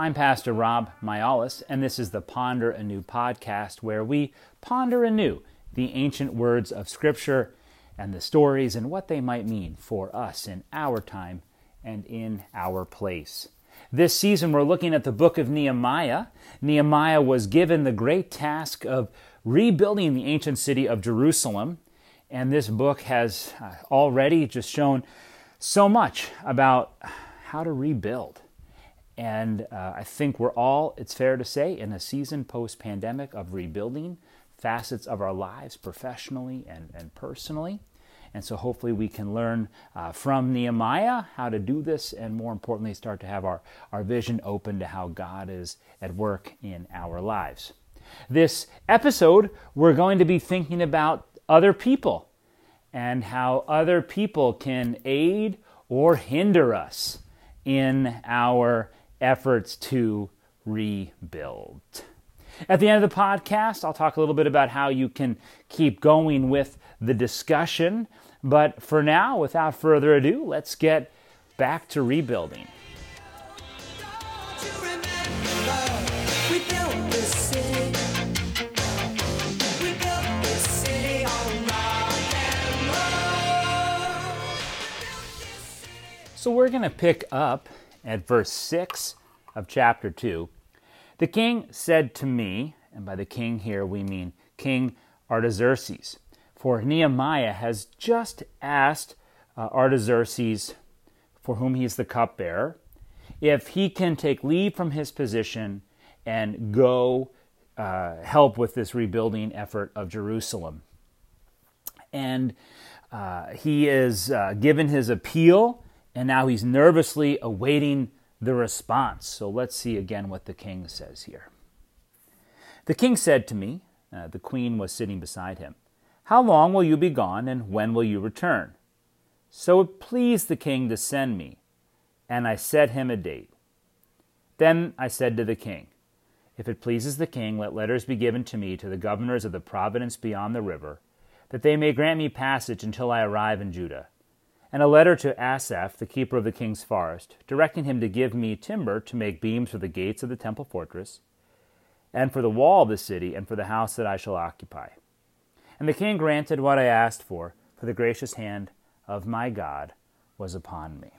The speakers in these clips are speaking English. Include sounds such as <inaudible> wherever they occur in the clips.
I'm Pastor Rob Myalis, and this is the Ponder Anew podcast where we ponder anew the ancient words of Scripture and the stories and what they might mean for us in our time and in our place. This season, we're looking at the book of Nehemiah. Nehemiah was given the great task of rebuilding the ancient city of Jerusalem, and this book has uh, already just shown so much about how to rebuild and uh, I think we're all, it's fair to say, in a season post pandemic of rebuilding facets of our lives professionally and, and personally. And so hopefully we can learn uh, from Nehemiah how to do this and more importantly, start to have our, our vision open to how God is at work in our lives. This episode, we're going to be thinking about other people and how other people can aid or hinder us in our efforts to rebuild. At the end of the podcast, I'll talk a little bit about how you can keep going with the discussion. But for now, without further ado, let's get back to rebuilding. So we're going to pick up at verse 6 of chapter 2. The king said to me, and by the king here we mean King Artaxerxes, for Nehemiah has just asked uh, Artaxerxes, for whom he is the cupbearer, if he can take leave from his position and go uh, help with this rebuilding effort of Jerusalem. And uh, he is uh, given his appeal and now he's nervously awaiting the response. So let's see again what the king says here. The king said to me, uh, the queen was sitting beside him, How long will you be gone, and when will you return? So it pleased the king to send me, and I set him a date. Then I said to the king, If it pleases the king, let letters be given to me to the governors of the province beyond the river, that they may grant me passage until I arrive in Judah and a letter to Asaph, the keeper of the king's forest, directing him to give me timber to make beams for the gates of the temple fortress, and for the wall of the city, and for the house that I shall occupy. And the king granted what I asked for, for the gracious hand of my God was upon me.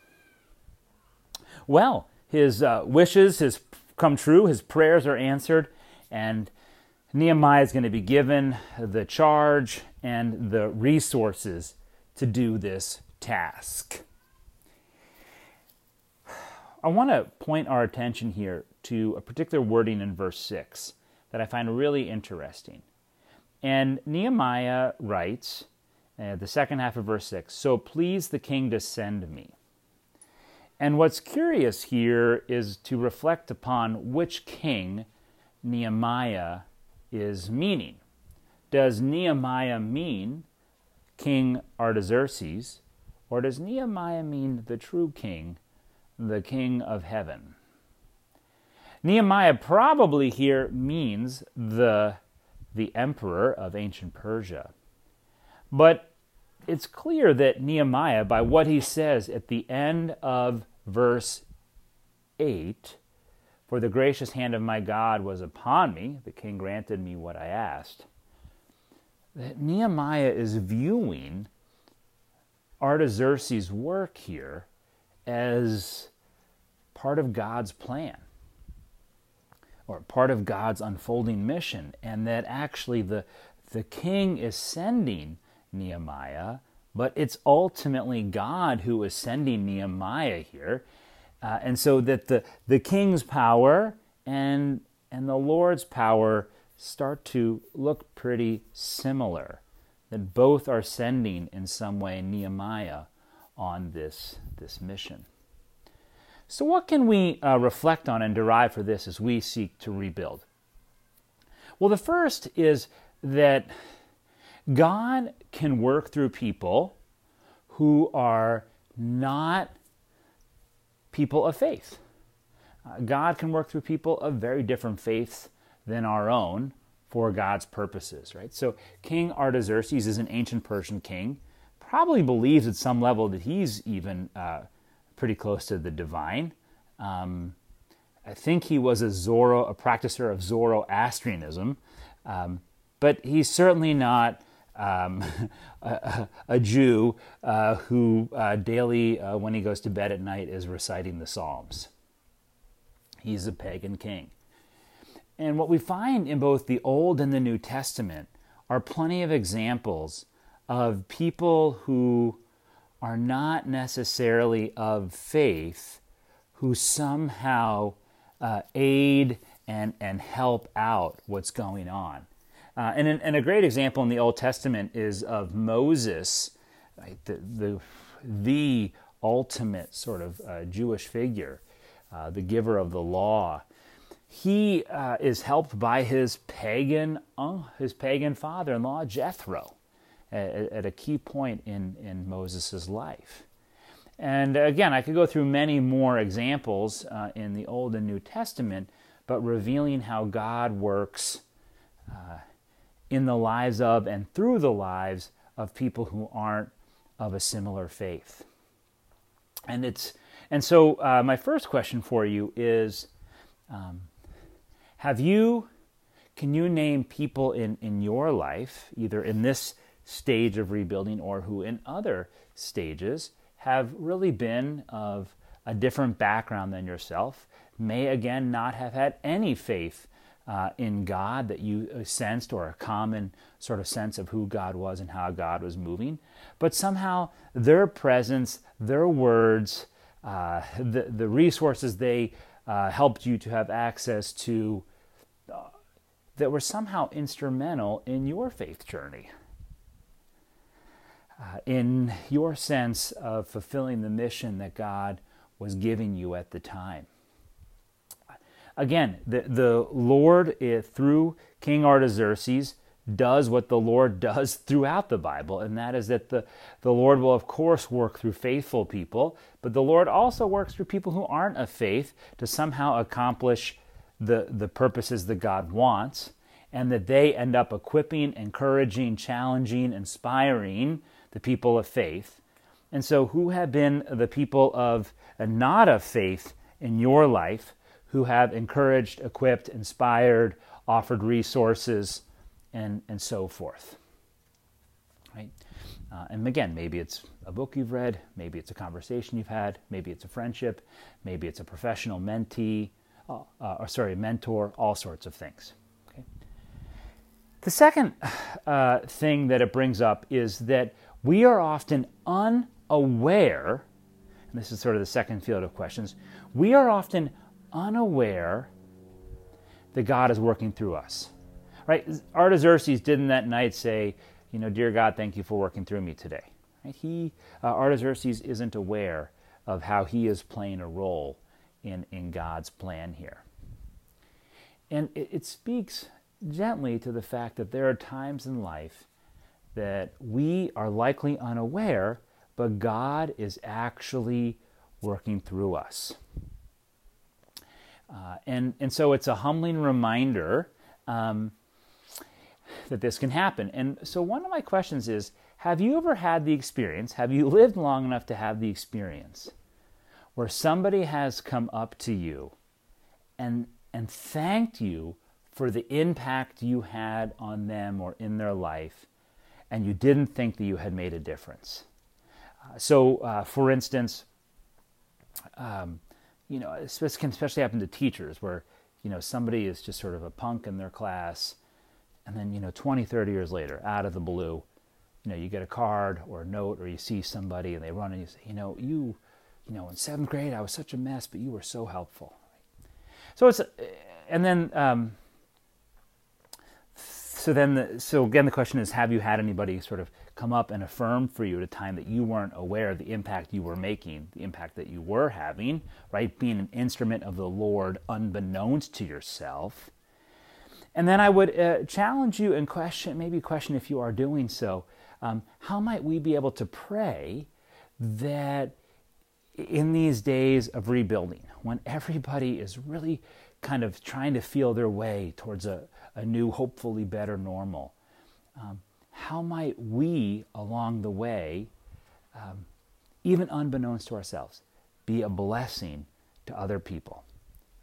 Well, his uh, wishes has come true, his prayers are answered, and Nehemiah is going to be given the charge and the resources to do this task. I want to point our attention here to a particular wording in verse 6 that I find really interesting. And Nehemiah writes, uh, the second half of verse 6 So please the king to send me. And what's curious here is to reflect upon which king Nehemiah is meaning. Does Nehemiah mean King Artaxerxes, or does Nehemiah mean the true king, the king of heaven? Nehemiah probably here means the, the emperor of ancient Persia. But it's clear that Nehemiah, by what he says at the end of verse 8, for the gracious hand of my God was upon me, the king granted me what I asked, that Nehemiah is viewing Artaxerxes' work here as part of God's plan or part of God's unfolding mission, and that actually the, the king is sending Nehemiah, but it's ultimately God who is sending Nehemiah here. Uh, and so that the, the king's power and, and the Lord's power start to look pretty similar that both are sending in some way Nehemiah on this, this mission. So, what can we uh, reflect on and derive for this as we seek to rebuild? Well, the first is that God can work through people who are not people of faith. Uh, God can work through people of very different faiths than our own, for God's purposes, right? So King Artaxerxes is an ancient Persian king, probably believes at some level that he's even uh, pretty close to the divine. Um, I think he was a Zoro, a practicer of Zoroastrianism, um, but he's certainly not um, <laughs> a, a, Jew uh, who uh, daily, uh, when he goes to bed at night, is reciting the Psalms. He's a pagan king. And what we find in both the Old and the New Testament are plenty of examples of people who are not necessarily of faith, who somehow uh, aid and, and help out what's going on. Uh, and, and a great example in the Old Testament is of Moses, right, the, the, the ultimate sort of uh, Jewish figure, uh, the giver of the law. He uh, is helped by his pagan, uh, his pagan father-in-law Jethro, at, at, a key point in in Moses' life. And again, I could go through many more examples uh, in the Old and New Testament, but revealing how God works in the lives of and through the lives of people who aren't of a similar faith. And it's and so uh, my first question for you is, um, have you can you name people in in your life, either in this stage of rebuilding or who in other stages have really been of a different background than yourself, may again not have had any faith uh, in God that you uh, sensed, or a common sort of sense of who God was and how God was moving. But somehow their presence, their words, uh, the, the resources they uh, helped you to have access to, that were somehow instrumental in your faith journey. Uh, in your sense of fulfilling the mission that God was giving you at the time. Again, the, the Lord, uh, through King Artaxerxes, does what the Lord <laughs> does throughout the Bible, and that is that the, the Lord will, of course, work through faithful people, but the Lord also works through people who aren't of faith to somehow accomplish the, the purposes that God wants, and that they end up equipping, encouraging, challenging, inspiring the people of faith. And so, who have been the people of uh, not of faith in your life who have encouraged, equipped, inspired, offered resources, and, and so forth. Right? Uh, and again, maybe it's a book you've read, maybe it's a conversation you've had, maybe it's a friendship, maybe it's a professional mentee, uh, or sorry, mentor, all sorts of things. Okay? The second uh, thing that it brings up is that we are often unaware, and this is sort of the second field of questions, we are often unaware that God is working through us. Right? Artaxerxes didn't that night say, you know, dear God, thank you for working through me today. Right? He, uh, Artaxerxes isn't aware of how he is playing a role in, in God's plan here. And it, it speaks gently to the fact that there are times in life that we are likely unaware, but God is actually working through us. Uh, and, and so it's a humbling reminder um, that this can happen. And so one of my questions is Have you ever had the experience, have you lived long enough to have the experience where somebody has come up to you and, and thanked you for the impact you had on them or in their life, and you didn't think that you had made a difference? Uh, so, uh, for instance, um, you know, this can especially happen to teachers where, you know, somebody is just sort of a punk in their class. And then, you know, 20, 30 years later, out of the blue, you know, you get a card or a note or you see somebody and they run and you say, you know, you, you know, in seventh grade, I was such a mess, but you were so helpful. So it's, and then, um, so then, the, so again, the question is, have you had anybody sort of come up and affirm for you at a time that you weren't aware of the impact you were making, the impact that you were having, right? Being an instrument of the Lord unbeknownst to yourself. And then I would uh, challenge you and question, maybe question if you are doing so, um, how might we be able to pray that in these days of rebuilding, when everybody is really kind of trying to feel their way towards a, a new, hopefully better normal. Um, how might we, along the way, um, even unbeknownst to ourselves, be a blessing to other people?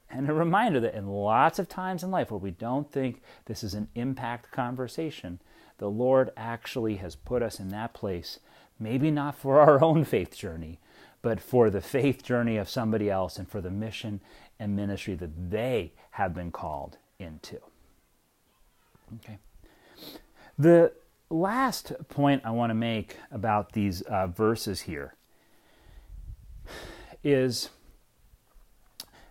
And a reminder that in lots of times in life where we don't think this is an impact conversation, the Lord actually has put us in that place, maybe not for our own faith journey, but for the faith journey of somebody else and for the mission and ministry that they have been called into. Okay. The last point I want to make about these uh, verses here is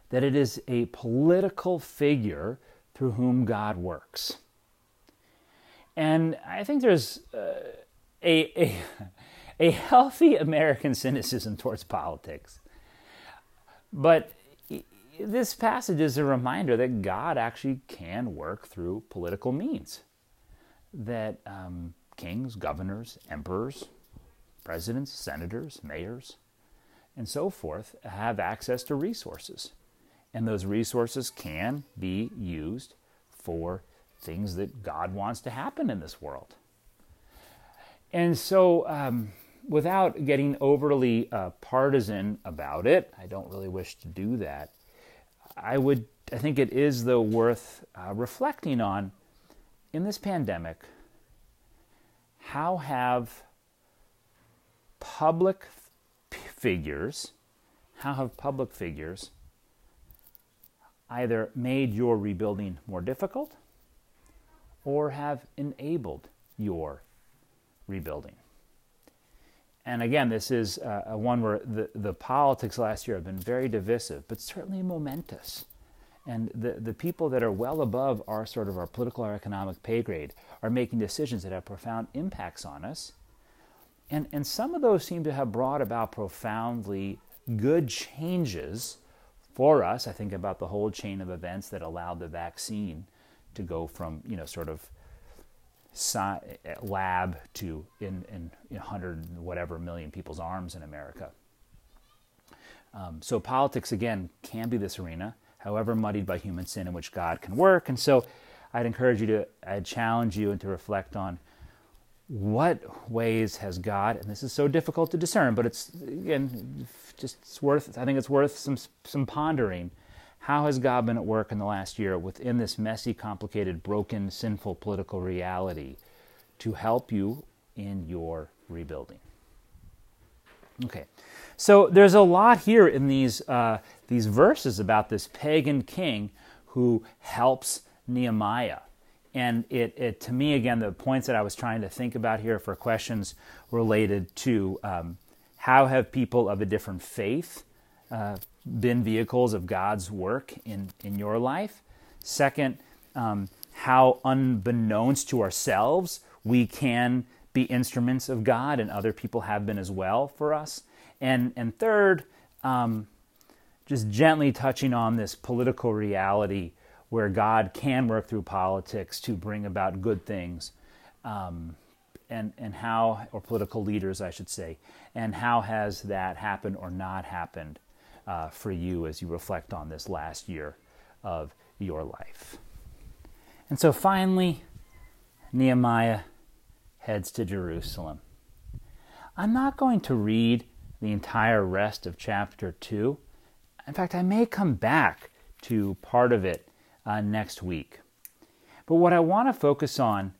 that it is a political figure through whom God works. And I think there's uh, a, a, <laughs> a healthy American cynicism towards politics. But this passage is a reminder that God actually can work through political means. That um, kings, governors, emperors, presidents, senators, mayors, and so forth have access to resources. And those resources can be used for things that God wants to happen in this world. And so, um, without getting overly uh, partisan about it, I don't really wish to do that. I would, I think it is though worth uh, reflecting on in this pandemic. How have public figures, how have public figures either made your rebuilding more difficult or have enabled your rebuilding? And again, this is uh, one where the, the politics last year have been very divisive, but certainly momentous. And the, the people that are well above our sort of our political or economic pay grade are making decisions that have profound impacts on us. And, and some of those seem to have brought about profoundly good changes for us. I think about the whole chain of events that allowed the vaccine to go from, you know, sort of lab to in, in 100 whatever million people's arms in America. Um, so politics, again, can be this arena, however muddied by human sin in which God can work. And so I'd encourage you to, I'd challenge you and to reflect on what ways has God, and this is so difficult to discern, but it's, again, just it's worth, I think it's worth some, some pondering how has God been at work in the last year within this messy, complicated, broken, sinful political reality to help you in your rebuilding? Okay, so there's a lot here in these, uh, these verses about this pagan king who helps Nehemiah. And it, it, to me, again, the points that I was trying to think about here for questions related to um, how have people of a different faith uh, been vehicles of God's work in, in your life. Second, um, how unbeknownst to ourselves we can be instruments of God, and other people have been as well for us. And, and third, um, just gently touching on this political reality where God can work through politics to bring about good things, um, and, and how, or political leaders, I should say, and how has that happened or not happened uh, for you as you reflect on this last year of your life. And so finally, Nehemiah heads to Jerusalem. I'm not going to read the entire rest of chapter 2. In fact, I may come back to part of it uh, next week. But what I want to focus on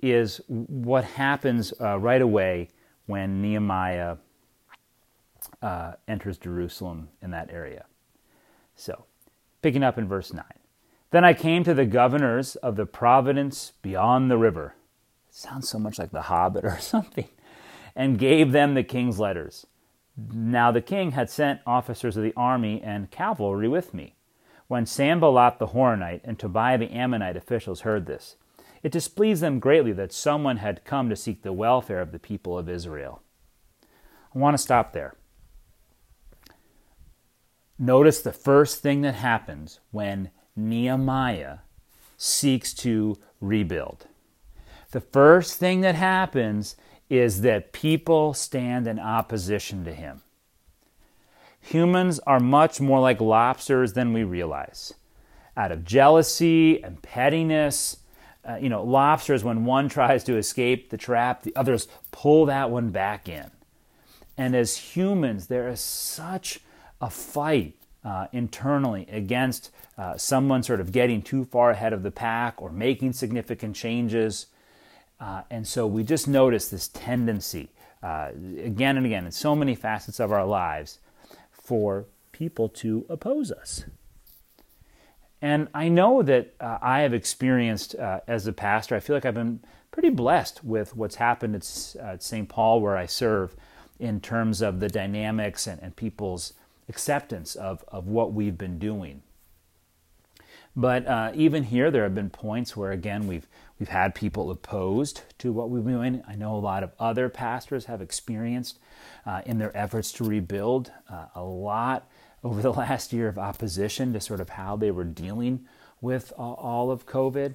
is what happens uh, right away when Nehemiah uh, enters Jerusalem in that area. So, picking up in verse 9. Then I came to the governors of the province beyond the river. It sounds so much like the Hobbit <laughs> or something. And gave them the king's letters. Now the king had sent officers of the army and cavalry with me. When Sanballat the Horonite and Tobiah the Ammonite officials heard this, it displeased them greatly that someone had come to seek the welfare of the people of Israel. I want to stop there. Notice the first thing that happens when Nehemiah seeks to rebuild. The first thing that happens is that people stand in opposition to him. Humans are much more like lobsters than we realize. Out of jealousy and pettiness, uh, you know, lobsters, when one tries to escape the trap, the others pull that one back in. And as humans, there is such a fight uh, internally against uh, someone sort of getting too far ahead of the pack or making significant changes. Uh, and so we just notice this tendency uh, again and again in so many facets of our lives for people to oppose us. And I know that uh, I have experienced uh, as a pastor, I feel like I've been pretty blessed with what's happened at, St. Paul, where I serve, in terms of the dynamics and, and people's acceptance of, of what we've been doing. But uh, even here, there have been points where, again, we've we've had people opposed to what we've been doing. I know a lot of other pastors have experienced uh, in their efforts to rebuild uh, a lot over the <laughs> last year of opposition to sort of how they were dealing with all of COVID.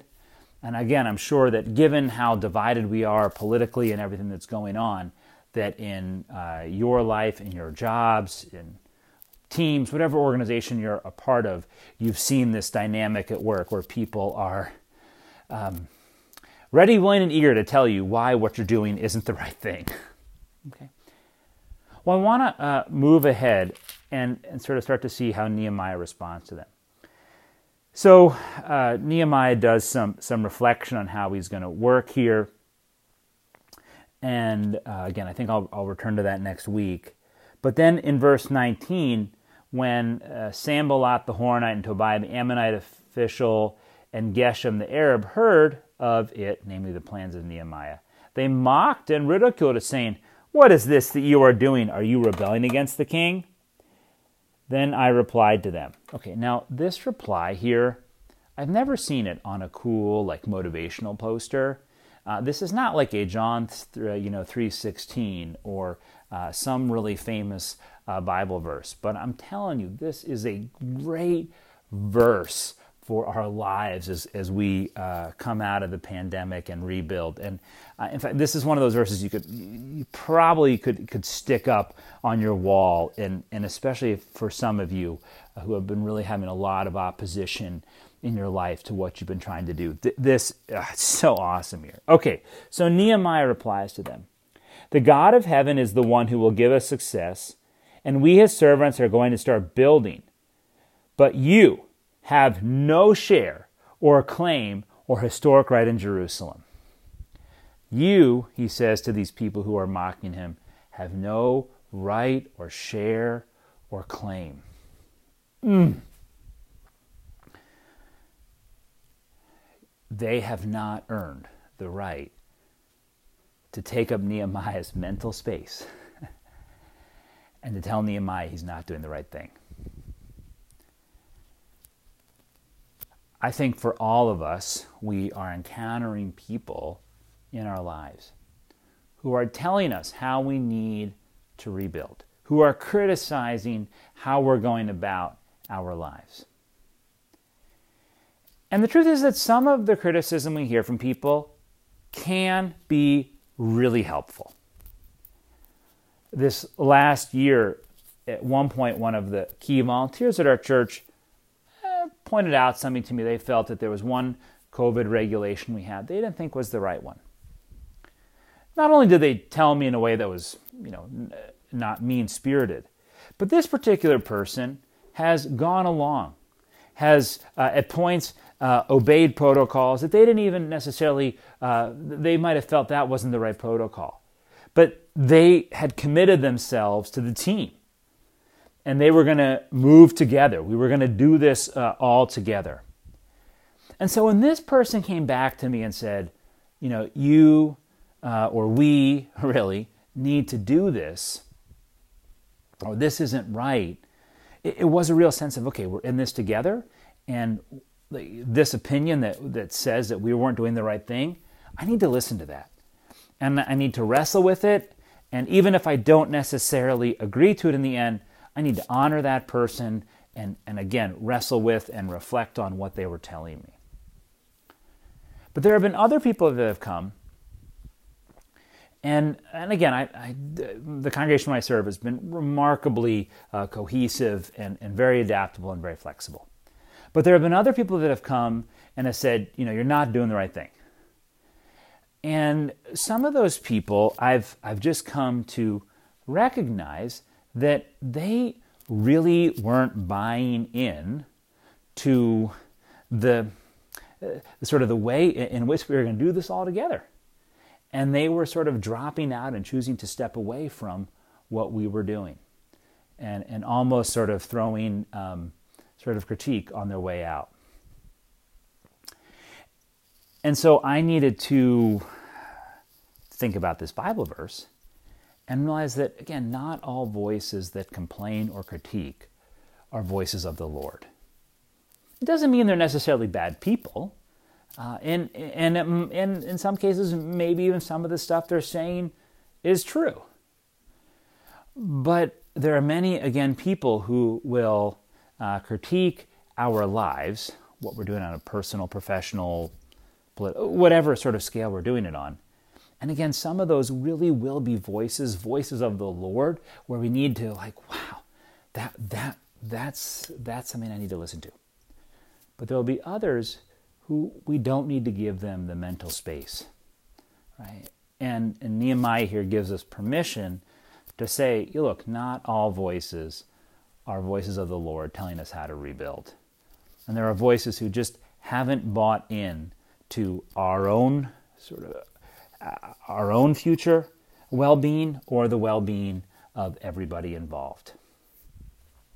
And again, I'm sure that given how divided we are politically and everything that's going on, that in uh, your life, in your jobs, in teams, whatever organization you're a part of, you've seen this dynamic at work where people are um, ready, willing, and eager to tell you why what you're doing isn't the right thing. okay. Well, I want to uh, move ahead and, and sort of start to see how Nehemiah responds to them. So uh, Nehemiah does some some reflection on how he's going to work here, and uh, again, I think I'll, I'll return to that next week. But then in verse 19, when uh, the Horonite and Tobiah the Ammonite official and Geshem the Arab heard of it, namely the plans of Nehemiah, they mocked and ridiculed it, saying, "What is this that you are doing? Are you rebelling against the king?" Then I replied to them. Okay, now this reply here, I've never seen it on a cool, like motivational poster. Uh, this is not like a John, uh, you know, three sixteen or uh, some really famous uh, Bible verse, but I'm telling you, this is a great verse for our lives as, as we uh, come out of the pandemic and rebuild. And uh, in fact, this is one of those verses you could you probably could could stick up on your wall, and and especially for some of you who have been really having a lot of opposition in your life to what you've been trying to do. Th- this uh, so awesome here. Okay, so Nehemiah replies to them. The God of heaven is the one who will give us success, and we, his servants, are going to start building. But you, have no share or claim or historic right in Jerusalem. You, he says to these people who are mocking him, have no right or share or claim. Mm. They have not earned the right to take up Nehemiah's mental space and to tell Nehemiah he's not doing the right thing. I think for all of us, we are encountering people in our lives who are telling us how we need to rebuild, who are criticizing how we're going about our lives. And the truth is that some of the criticism we hear from people can be really helpful. This last year, at one point, one of the key volunteers at our church pointed out something to me. They felt that there was one COVID regulation we had they didn't think was the right one. Not only did they tell me in a way that was, you know, not mean spirited, but this particular person has gone along, has uh, at points uh, obeyed protocols that they didn't even necessarily, uh, they might have felt that wasn't the right protocol. But they had committed themselves to the team and they were going to move together. We were going to do this uh, all together. And so when this person came back to me and said, you know, you uh, or we <laughs> really need to do this, or this isn't right, it, it, was a real sense of, okay, we're in this together, and this opinion that, that says that we weren't doing the right thing, I need to listen to that. And I need to wrestle with it. And even if I don't necessarily agree to it in the end, I need to honor that person and, and again, wrestle with and reflect on what they were telling me. But there have been other people that have come. And, and again, I, I the congregation I serve has been remarkably uh, cohesive and, and very adaptable and very flexible. But there have been other people that have come and have said, you know, you're not doing the right thing. And some of those people I've, I've just come to recognize that they really weren't buying in to the, uh, sort of the way in which we were going to do this all together. And they were sort of dropping out and choosing to step away from what we were doing and, and almost sort of throwing um, sort of critique on their way out. And so I needed to think about this Bible verse and realize that, again, not all voices that complain or critique are voices of the Lord. It doesn't mean they're necessarily bad people. Uh, and, and, and in some cases, maybe even some of the stuff they're saying is true. But there are many, again, people who will uh, critique our lives, what we're doing on a personal, professional, whatever sort of scale we're doing it on. And again, some of those really will be voices, voices of the Lord, where we need to like, wow, that that that's that's something I need to listen to. But there will be others who we don't need to give them the mental space, right? And, and Nehemiah here gives us permission to say, you look, not all voices are voices of the Lord telling us how to rebuild. And there are voices who just haven't bought in to our own sort of uh, our own future well-being or the well-being of everybody involved.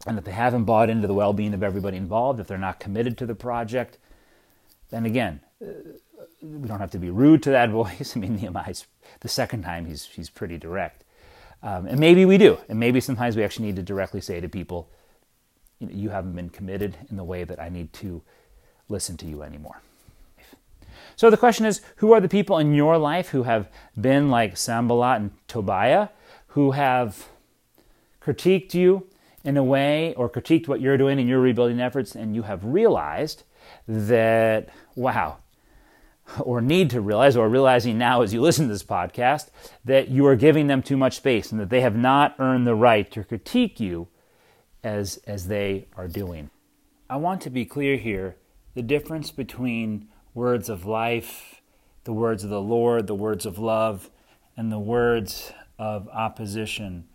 And if they haven't bought into the well-being of everybody involved, if they're not committed to the project, then again, uh, we don't have to be rude to that <laughs> voice. I mean, Nehemiah's the second time he's he's pretty direct, um, and maybe we do, and maybe sometimes we actually need to directly say to people, you, know, you haven't been committed in the way that I need to listen to you anymore. So the question is, who are the people in your life who have been like Sanballat and Tobiah, who have critiqued you in a way, or critiqued what you're doing in your rebuilding efforts, and you have realized that, wow, or need to realize, or realizing now as you listen to this podcast, that you are giving them too much space and that they have not earned the right to critique you as, as they are doing. I want to be clear here the difference between words of life, the words of the Lord, the words of love, and the words of opposition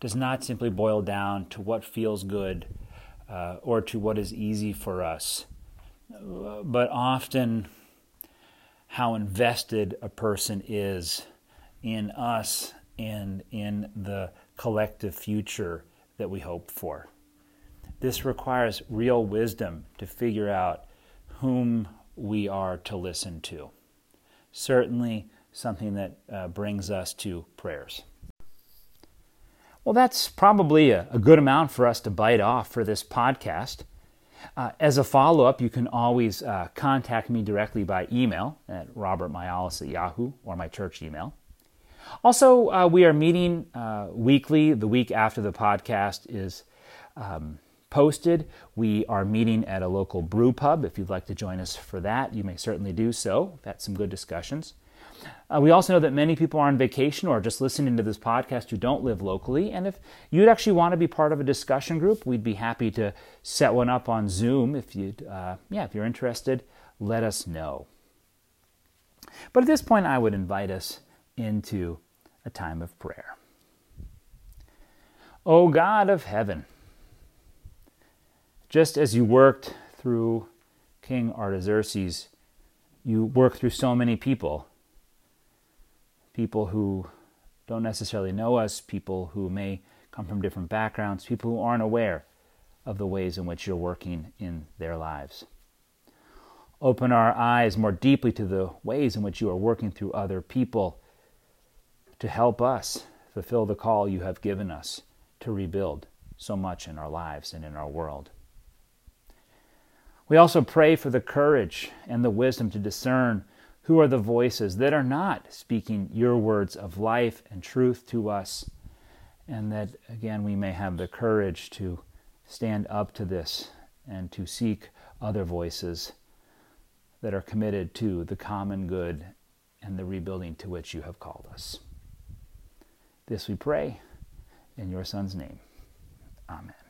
does not simply boil down to what feels good uh, or to what is easy for us but often how invested a person is in us and in the collective future that we hope for. This requires real wisdom to figure out whom we are to listen to. Certainly, something that uh, brings us to prayers. Well, that's probably a, a good amount for us to bite off for this podcast. Uh, as a follow up, you can always uh, contact me directly by email at robertmyalis at yahoo or my church email. Also, uh, we are meeting uh, weekly. The week after the podcast is um, posted, we are meeting at a local brew pub. If you'd like to join us for that, you may certainly do so. We've had some good discussions. Uh, we also know that many people are on vacation or just listening to this podcast who don't live locally. And if you'd actually want to be part of a discussion group, we'd be happy to set one up on Zoom. If you'd, uh, yeah, if you're interested, let us know. But at this point, I would invite us into a time of prayer. O God of heaven, just as you worked through King Artaxerxes, you work through so many people people who don't necessarily know us, people who may come from different backgrounds, people who aren't aware of the ways in which you're working in their lives. Open our eyes more deeply to the ways in which you are working through other people to help us fulfill the call you have given us to rebuild so much in our lives and in our world. We also pray for the courage and the wisdom to discern who are the voices that are not speaking your words of life and truth to us? And that, again, we may have the courage to stand up to this and to seek other voices that are committed to the common good and the rebuilding to which you have called us. This we pray in your Son's name. Amen.